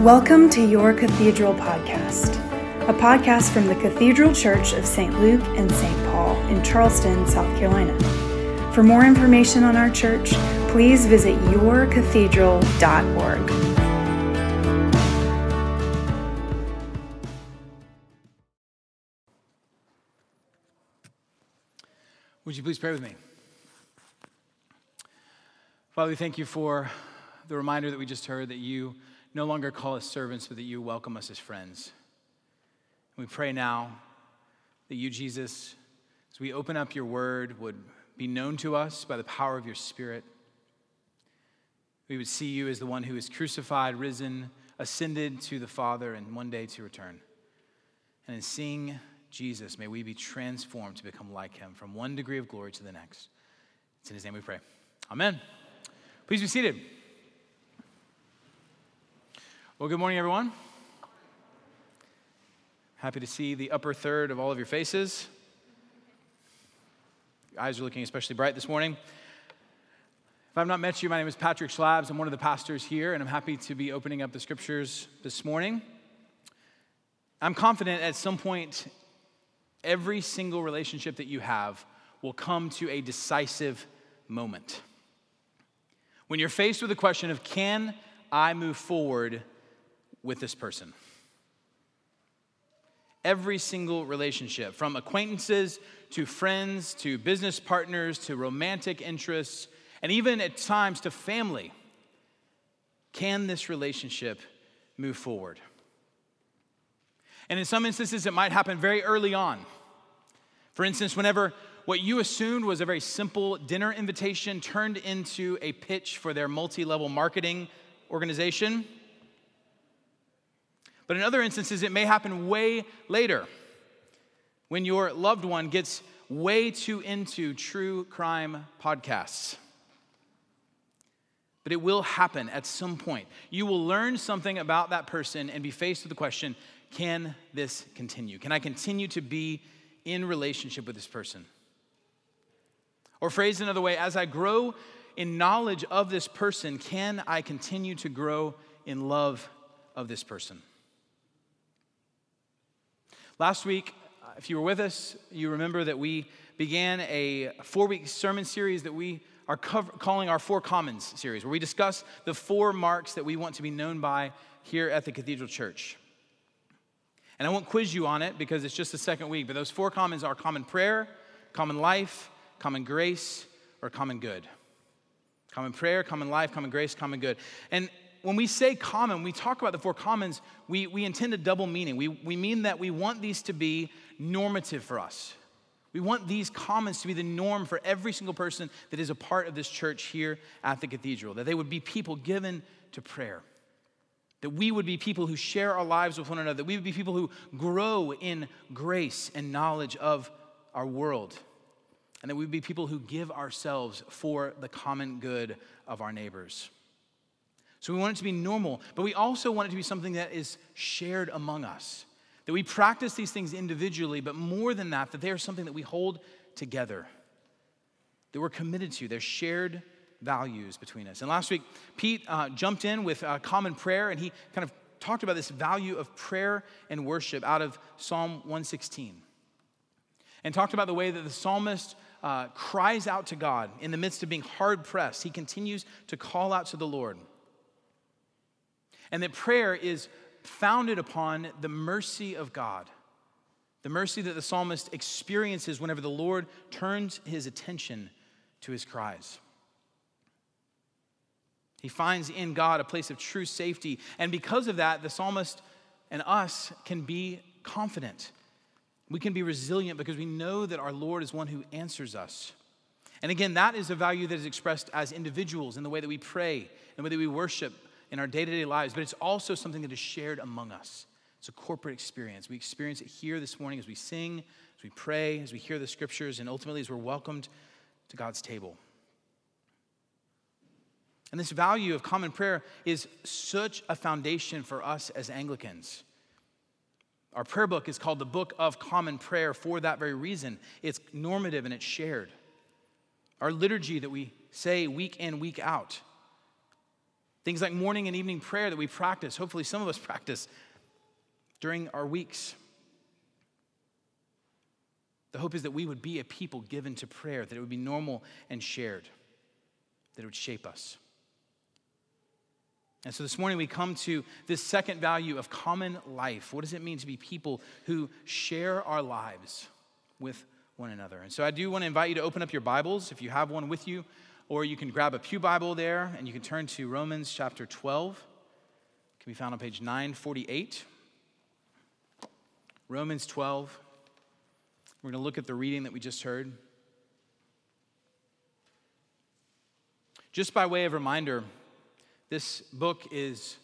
Welcome to Your Cathedral Podcast, a podcast from the Cathedral Church of St. Luke and St. Paul in Charleston, South Carolina. For more information on our church, please visit yourcathedral.org. Would you please pray with me? Father, we thank you for the reminder that we just heard that you no longer call us servants, but that you welcome us as friends. we pray now that you, Jesus, as we open up your word, would be known to us by the power of your Spirit. We would see you as the one who is crucified, risen, ascended to the Father, and one day to return. And in seeing Jesus, may we be transformed to become like him from one degree of glory to the next. It's in his name we pray. Amen. Please be seated. Well, good morning, everyone. Happy to see the upper third of all of your faces. Your eyes are looking especially bright this morning. If I've not met you, my name is Patrick Schlabs. I'm one of the pastors here, and I'm happy to be opening up the scriptures this morning. I'm confident at some point, every single relationship that you have will come to a decisive moment. When you're faced with the question of, can I move forward with this person. Every single relationship, from acquaintances to friends to business partners to romantic interests, and even at times to family, can this relationship move forward? And in some instances, it might happen very early on. For instance, whenever what you assumed was a very simple dinner invitation turned into a pitch for their multi level marketing organization, but in other instances, it may happen way later when your loved one gets way too into true crime podcasts. But it will happen at some point. You will learn something about that person and be faced with the question can this continue? Can I continue to be in relationship with this person? Or phrased another way, as I grow in knowledge of this person, can I continue to grow in love of this person? Last week, uh, if you were with us, you remember that we began a four week sermon series that we are cover- calling our Four Commons series, where we discuss the four marks that we want to be known by here at the Cathedral Church. And I won't quiz you on it because it's just the second week, but those four commons are common prayer, common life, common grace, or common good. Common prayer, common life, common grace, common good. And when we say common, we talk about the four commons, we, we intend a double meaning. We, we mean that we want these to be normative for us. We want these commons to be the norm for every single person that is a part of this church here at the cathedral, that they would be people given to prayer. That we would be people who share our lives with one another, that we would be people who grow in grace and knowledge of our world, and that we would be people who give ourselves for the common good of our neighbors. So we want it to be normal, but we also want it to be something that is shared among us. That we practice these things individually, but more than that, that they are something that we hold together, that we're committed to. They're shared values between us. And last week, Pete uh, jumped in with a common prayer, and he kind of talked about this value of prayer and worship out of Psalm 116. And talked about the way that the psalmist uh, cries out to God in the midst of being hard pressed. He continues to call out to the Lord. And that prayer is founded upon the mercy of God, the mercy that the psalmist experiences whenever the Lord turns his attention to his cries. He finds in God a place of true safety. And because of that, the psalmist and us can be confident. We can be resilient because we know that our Lord is one who answers us. And again, that is a value that is expressed as individuals in the way that we pray, in the way that we worship, in our day to day lives, but it's also something that is shared among us. It's a corporate experience. We experience it here this morning as we sing, as we pray, as we hear the scriptures, and ultimately as we're welcomed to God's table. And this value of common prayer is such a foundation for us as Anglicans. Our prayer book is called the Book of Common Prayer for that very reason. It's normative and it's shared. Our liturgy that we say week in, week out Things like morning and evening prayer that we practice, hopefully, some of us practice during our weeks. The hope is that we would be a people given to prayer, that it would be normal and shared, that it would shape us. And so this morning we come to this second value of common life. What does it mean to be people who share our lives with one another? And so I do want to invite you to open up your Bibles if you have one with you, or you can grab a Pew Bible there and you can turn to Romans chapter 12. It can be found on page 948. Romans 12. We're going to look at the reading that we just heard. Just by way of reminder, this book is,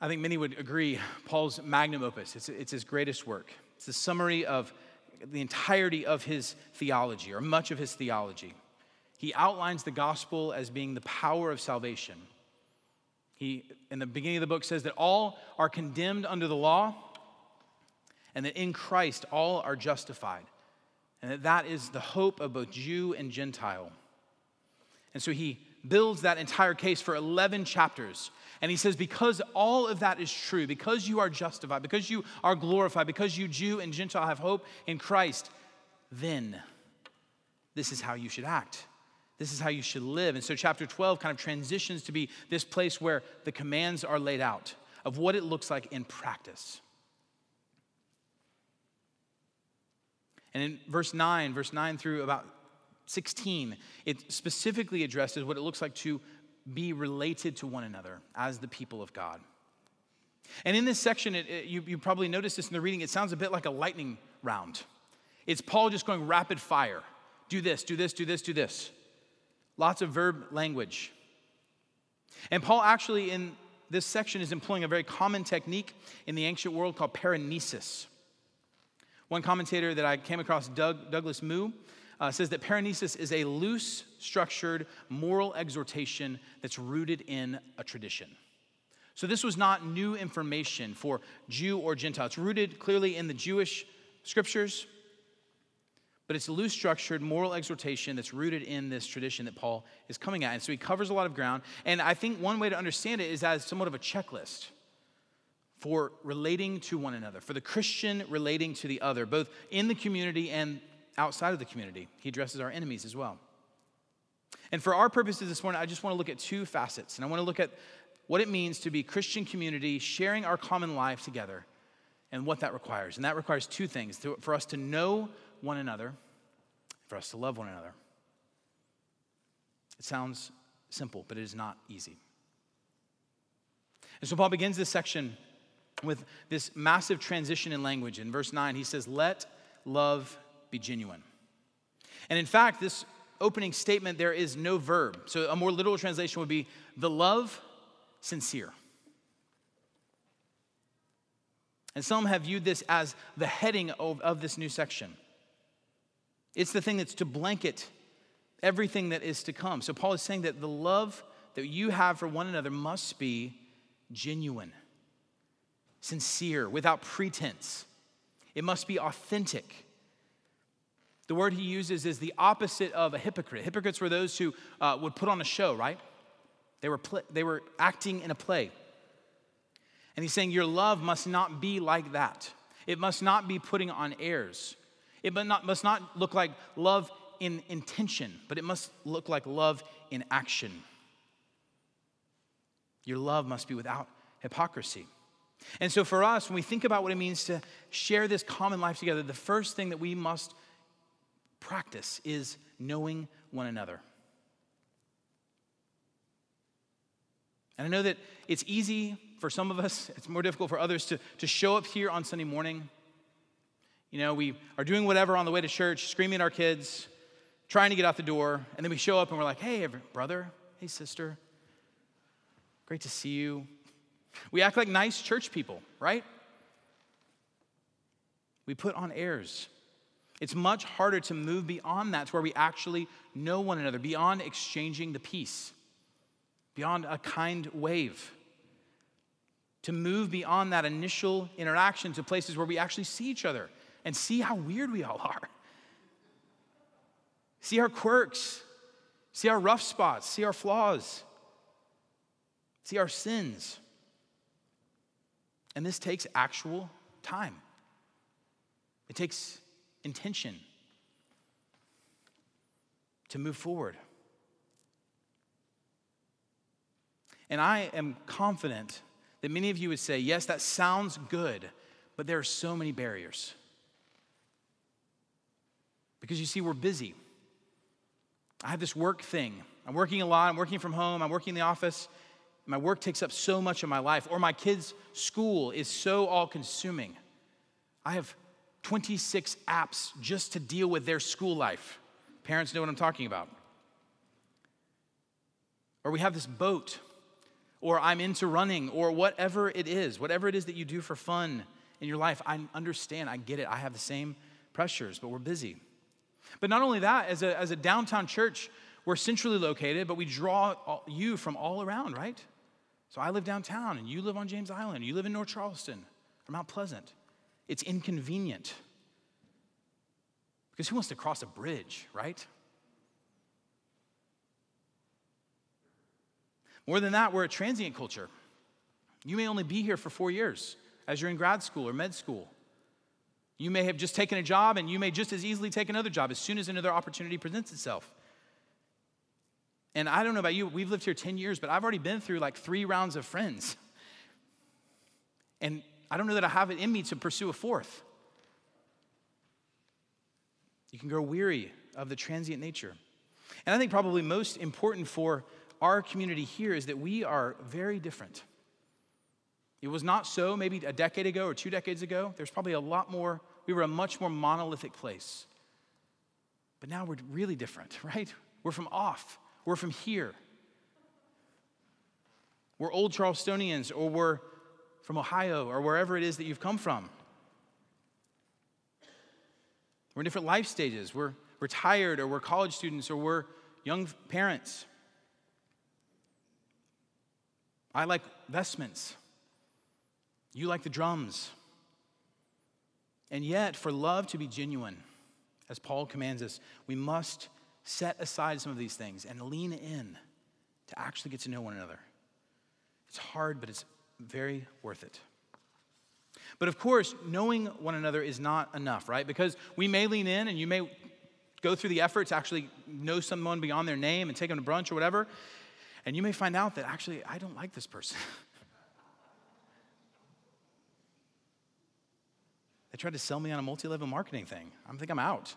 I think many would agree, Paul's magnum opus. It's, it's his greatest work. It's the summary of the entirety of his theology, or much of his theology. He outlines the gospel as being the power of salvation. He, in the beginning of the book, says that all are condemned under the law, and that in Christ all are justified, and that that is the hope of both Jew and Gentile. And so he builds that entire case for 11 chapters. And he says, because all of that is true, because you are justified, because you are glorified, because you, Jew and Gentile, have hope in Christ, then this is how you should act. This is how you should live. And so, chapter 12 kind of transitions to be this place where the commands are laid out of what it looks like in practice. And in verse 9, verse 9 through about 16, it specifically addresses what it looks like to be related to one another as the people of God. And in this section, it, it, you, you probably noticed this in the reading, it sounds a bit like a lightning round. It's Paul just going rapid fire do this, do this, do this, do this. Lots of verb language. And Paul actually, in this section, is employing a very common technique in the ancient world called paraenesis. One commentator that I came across, Doug, Douglas Moo, uh, says that paraenesis is a loose, structured moral exhortation that's rooted in a tradition. So this was not new information for Jew or Gentile. It's rooted clearly in the Jewish scriptures, but it's a loose structured moral exhortation that's rooted in this tradition that Paul is coming at. And so he covers a lot of ground. And I think one way to understand it is as somewhat of a checklist for relating to one another, for the Christian relating to the other, both in the community and outside of the community. He addresses our enemies as well. And for our purposes this morning, I just want to look at two facets. And I want to look at what it means to be Christian community, sharing our common life together, and what that requires. And that requires two things for us to know one another, for us to love one another. It sounds simple, but it is not easy. And so Paul begins this section with this massive transition in language. In verse 9, he says, Let love be genuine. And in fact, this opening statement, there is no verb. So a more literal translation would be the love sincere. And some have viewed this as the heading of, of this new section. It's the thing that's to blanket everything that is to come. So Paul is saying that the love that you have for one another must be genuine, sincere, without pretense. It must be authentic. The word he uses is the opposite of a hypocrite. Hypocrites were those who uh, would put on a show, right? They were, pl- they were acting in a play. And he's saying, Your love must not be like that. It must not be putting on airs. It must not, must not look like love in intention, but it must look like love in action. Your love must be without hypocrisy. And so, for us, when we think about what it means to share this common life together, the first thing that we must practice is knowing one another. And I know that it's easy for some of us, it's more difficult for others to, to show up here on Sunday morning. You know, we are doing whatever on the way to church, screaming at our kids, trying to get out the door, and then we show up and we're like, hey, brother, hey, sister, great to see you. We act like nice church people, right? We put on airs. It's much harder to move beyond that to where we actually know one another, beyond exchanging the peace, beyond a kind wave. To move beyond that initial interaction to places where we actually see each other and see how weird we all are. See our quirks, see our rough spots, see our flaws. See, our sins. And this takes actual time, it takes intention to move forward. And I am confident that many of you would say, yes, that sounds good, but there are so many barriers. Because you see, we're busy. I have this work thing. I'm working a lot, I'm working from home, I'm working in the office. My work takes up so much of my life, or my kids' school is so all consuming. I have 26 apps just to deal with their school life. Parents know what I'm talking about. Or we have this boat, or I'm into running, or whatever it is, whatever it is that you do for fun in your life. I understand, I get it. I have the same pressures, but we're busy. But not only that, as a, as a downtown church, we're centrally located, but we draw all, you from all around, right? So I live downtown, and you live on James Island, you live in North Charleston or Mount Pleasant. It's inconvenient. Because who wants to cross a bridge, right? More than that, we're a transient culture. You may only be here for four years as you're in grad school or med school. You may have just taken a job and you may just as easily take another job as soon as another opportunity presents itself. And I don't know about you, we've lived here 10 years, but I've already been through like three rounds of friends. And I don't know that I have it in me to pursue a fourth. You can grow weary of the transient nature. And I think probably most important for our community here is that we are very different. It was not so maybe a decade ago or two decades ago. There's probably a lot more, we were a much more monolithic place. But now we're really different, right? We're from off, we're from here. We're old Charlestonians, or we're from Ohio, or wherever it is that you've come from. We're in different life stages. We're retired, or we're college students, or we're young parents. I like vestments. You like the drums. And yet, for love to be genuine, as Paul commands us, we must set aside some of these things and lean in to actually get to know one another. It's hard, but it's very worth it. But of course, knowing one another is not enough, right? Because we may lean in and you may go through the effort to actually know someone beyond their name and take them to brunch or whatever. And you may find out that actually, I don't like this person. tried to sell me on a multi level marketing thing. I think I'm out.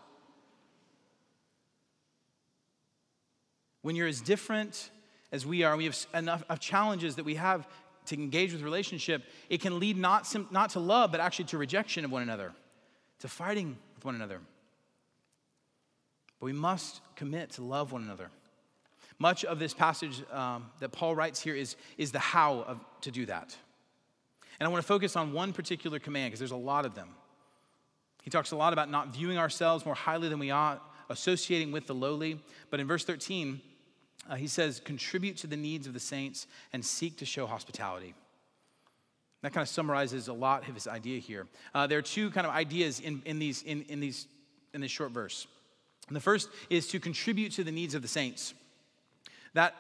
When you're as different as we are, we have enough of challenges that we have to engage with relationship, it can lead not, sim- not to love, but actually to rejection of one another, to fighting with one another. But we must commit to love one another. Much of this passage um, that Paul writes here is, is the how of, to do that. And I want to focus on one particular command because there's a lot of them. He talks a lot about not viewing ourselves more highly than we ought, associating with the lowly. But in verse 13, uh, he says, contribute to the needs of the saints and seek to show hospitality. That kind of summarizes a lot of his idea here. Uh, there are two kind of ideas in, in, these, in, in, these, in this short verse. And the first is to contribute to the needs of the saints. That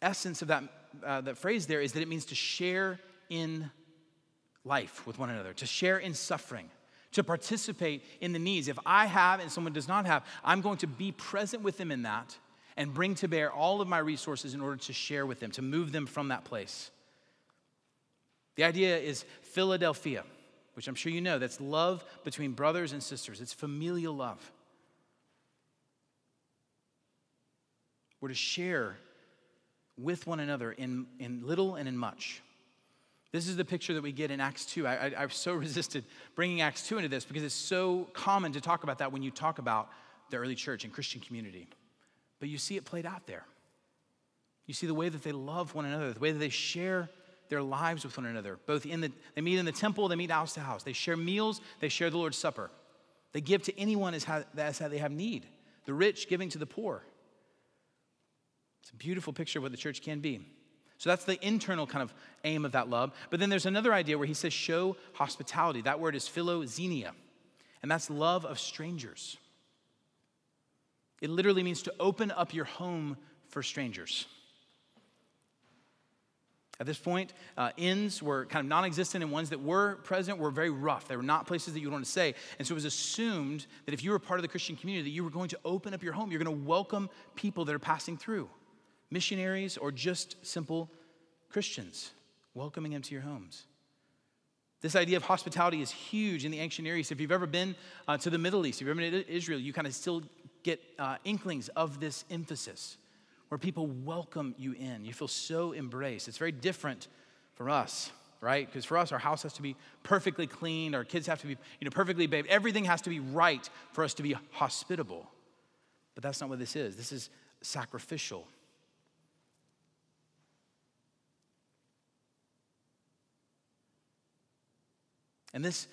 essence of that, uh, that phrase there is that it means to share in life with one another, to share in suffering, to participate in the needs. If I have and someone does not have, I'm going to be present with them in that and bring to bear all of my resources in order to share with them, to move them from that place. The idea is Philadelphia, which I'm sure you know. That's love between brothers and sisters, it's familial love. We're to share with one another in, in little and in much. This is the picture that we get in Acts 2. I, I, I've so resisted bringing Acts 2 into this because it's so common to talk about that when you talk about the early church and Christian community. But you see it played out there. You see the way that they love one another, the way that they share their lives with one another. Both in the, they meet in the temple, they meet house to house. They share meals, they share the Lord's Supper. They give to anyone as how, as how they have need. The rich giving to the poor. It's a beautiful picture of what the church can be. So that's the internal kind of aim of that love. But then there's another idea where he says, show hospitality. That word is philoxenia, and that's love of strangers. It literally means to open up your home for strangers. At this point, uh, inns were kind of non existent, and ones that were present were very rough. They were not places that you would want to stay. And so it was assumed that if you were part of the Christian community, that you were going to open up your home. You're going to welcome people that are passing through missionaries or just simple Christians, welcoming them to your homes. This idea of hospitality is huge in the ancient Near East. If you've ever been uh, to the Middle East, if you've ever been to Israel, you kind of still get uh, inklings of this emphasis where people welcome you in. You feel so embraced. It's very different for us, right? Because for us, our house has to be perfectly clean, our kids have to be you know, perfectly bathed. Everything has to be right for us to be hospitable. But that's not what this is. This is sacrificial. And this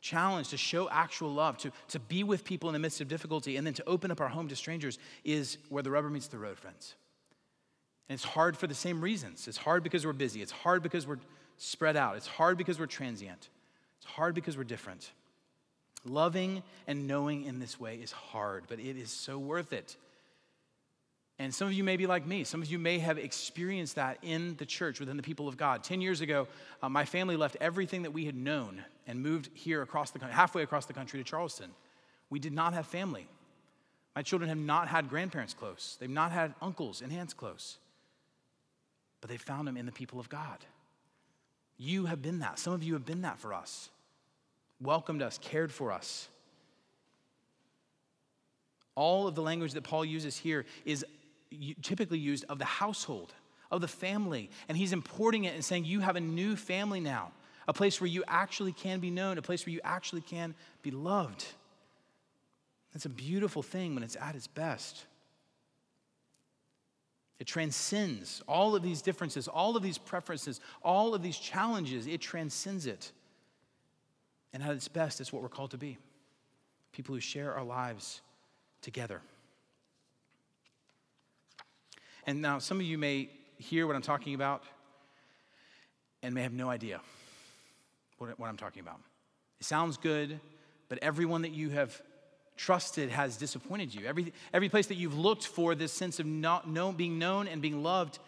challenge to show actual love, to, to be with people in the midst of difficulty, and then to open up our home to strangers is where the rubber meets the road, friends. And it's hard for the same reasons. It's hard because we're busy, it's hard because we're spread out, it's hard because we're transient, it's hard because we're different. Loving and knowing in this way is hard, but it is so worth it. And some of you may be like me. Some of you may have experienced that in the church, within the people of God. Ten years ago, uh, my family left everything that we had known and moved here across the country, halfway across the country to Charleston. We did not have family. My children have not had grandparents close. They've not had uncles and aunts close. But they found them in the people of God. You have been that. Some of you have been that for us. Welcomed us, cared for us. All of the language that Paul uses here is typically used of the household, of the family. And he's importing it and saying, You have a new family now, a place where you actually can be known, a place where you actually can be loved. That's a beautiful thing when it's at its best. It transcends all of these differences, all of these preferences, all of these challenges. It transcends it. And at its best, it's what we're called to be people who share our lives together. And now, some of you may hear what I'm talking about and may have no idea what, what I'm talking about. It sounds good, but everyone that you have trusted has disappointed you. Every, every place that you've looked for this sense of not being known and being loved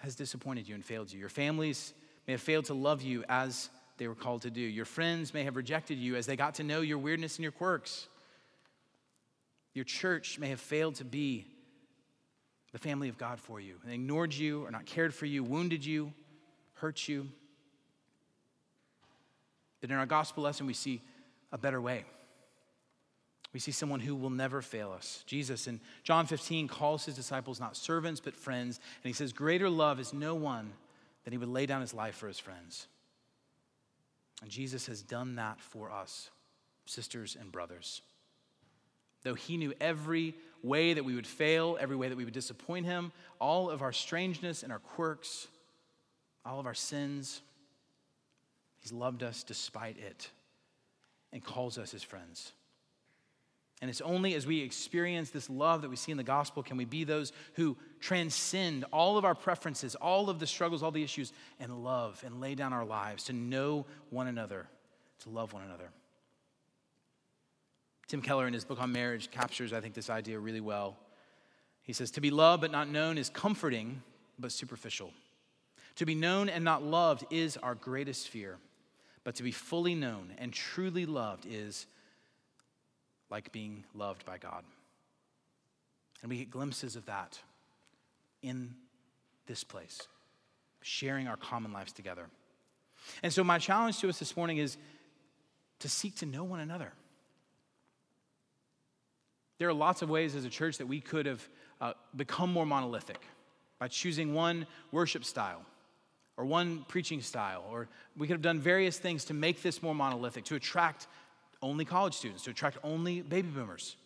has disappointed you and failed you. Your families may have failed to love you as they were called to do. Your friends may have rejected you as they got to know your weirdness and your quirks. Your church may have failed to be the family of God for you. And ignored you or not cared for you, wounded you, hurt you. But in our gospel lesson, we see a better way. We see someone who will never fail us. Jesus in John 15 calls his disciples not servants, but friends. And he says, Greater love is no one than he would lay down his life for his friends. And Jesus has done that for us, sisters and brothers. Though he knew every way that we would fail, every way that we would disappoint him, all of our strangeness and our quirks, all of our sins. He's loved us despite it and calls us his friends. And it's only as we experience this love that we see in the gospel can we be those who transcend all of our preferences, all of the struggles, all the issues, and love and lay down our lives to know one another, to love one another. Tim Keller, in his book on marriage, captures, I think, this idea really well. He says, To be loved but not known is comforting but superficial. To be known and not loved is our greatest fear. But to be fully known and truly loved is like being loved by God. And we get glimpses of that in this place, sharing our common lives together. And so, my challenge to us this morning is to seek to know one another. There are lots of ways as a church that we could have uh, become more monolithic by choosing one worship style or one preaching style, or we could have done various things to make this more monolithic, to attract only college students, to attract only baby boomers,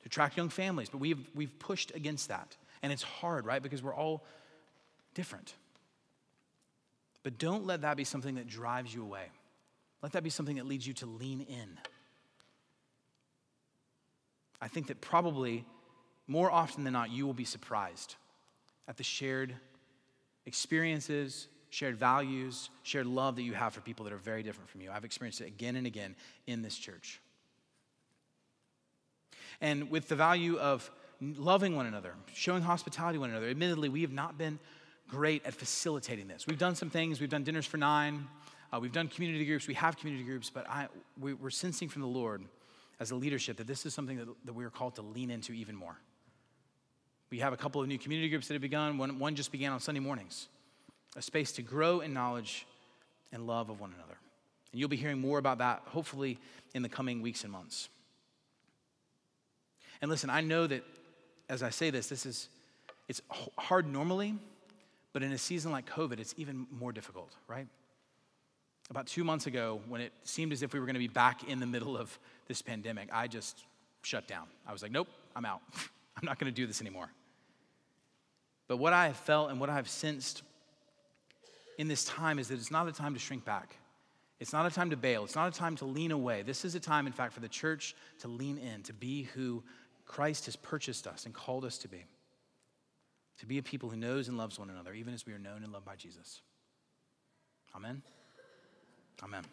to attract young families. But we've, we've pushed against that. And it's hard, right? Because we're all different. But don't let that be something that drives you away. Let that be something that leads you to lean in. I think that probably more often than not, you will be surprised at the shared experiences, shared values, shared love that you have for people that are very different from you. I've experienced it again and again in this church. And with the value of loving one another, showing hospitality to one another, admittedly, we have not been great at facilitating this. We've done some things, we've done dinners for nine, uh, we've done community groups, we have community groups, but I, we, are sensing from the Lord as a leadership that this is something that, that we are called to lean into even more. We have a couple of new community groups that have begun. One, one just began on Sunday mornings, a space to grow in knowledge and love of one another. And you'll be hearing more about that, hopefully, in the coming weeks and months. And listen, I know that as I say this, this is it's hard normally, but in a season like COVID, it's even more difficult, right? About two months ago, when it seemed as if we were going to be back in the middle of this pandemic, I just shut down. I was like, nope, I'm out. I'm not going to do this anymore. But what I have felt and what I've sensed in this time is that it's not a time to shrink back. It's not a time to bail. It's not a time to lean away. This is a time, in fact, for the church to lean in, to be who Christ has purchased us and called us to be. To be a people who knows and loves one another, even as we are known and loved by Jesus. Amen. Amen.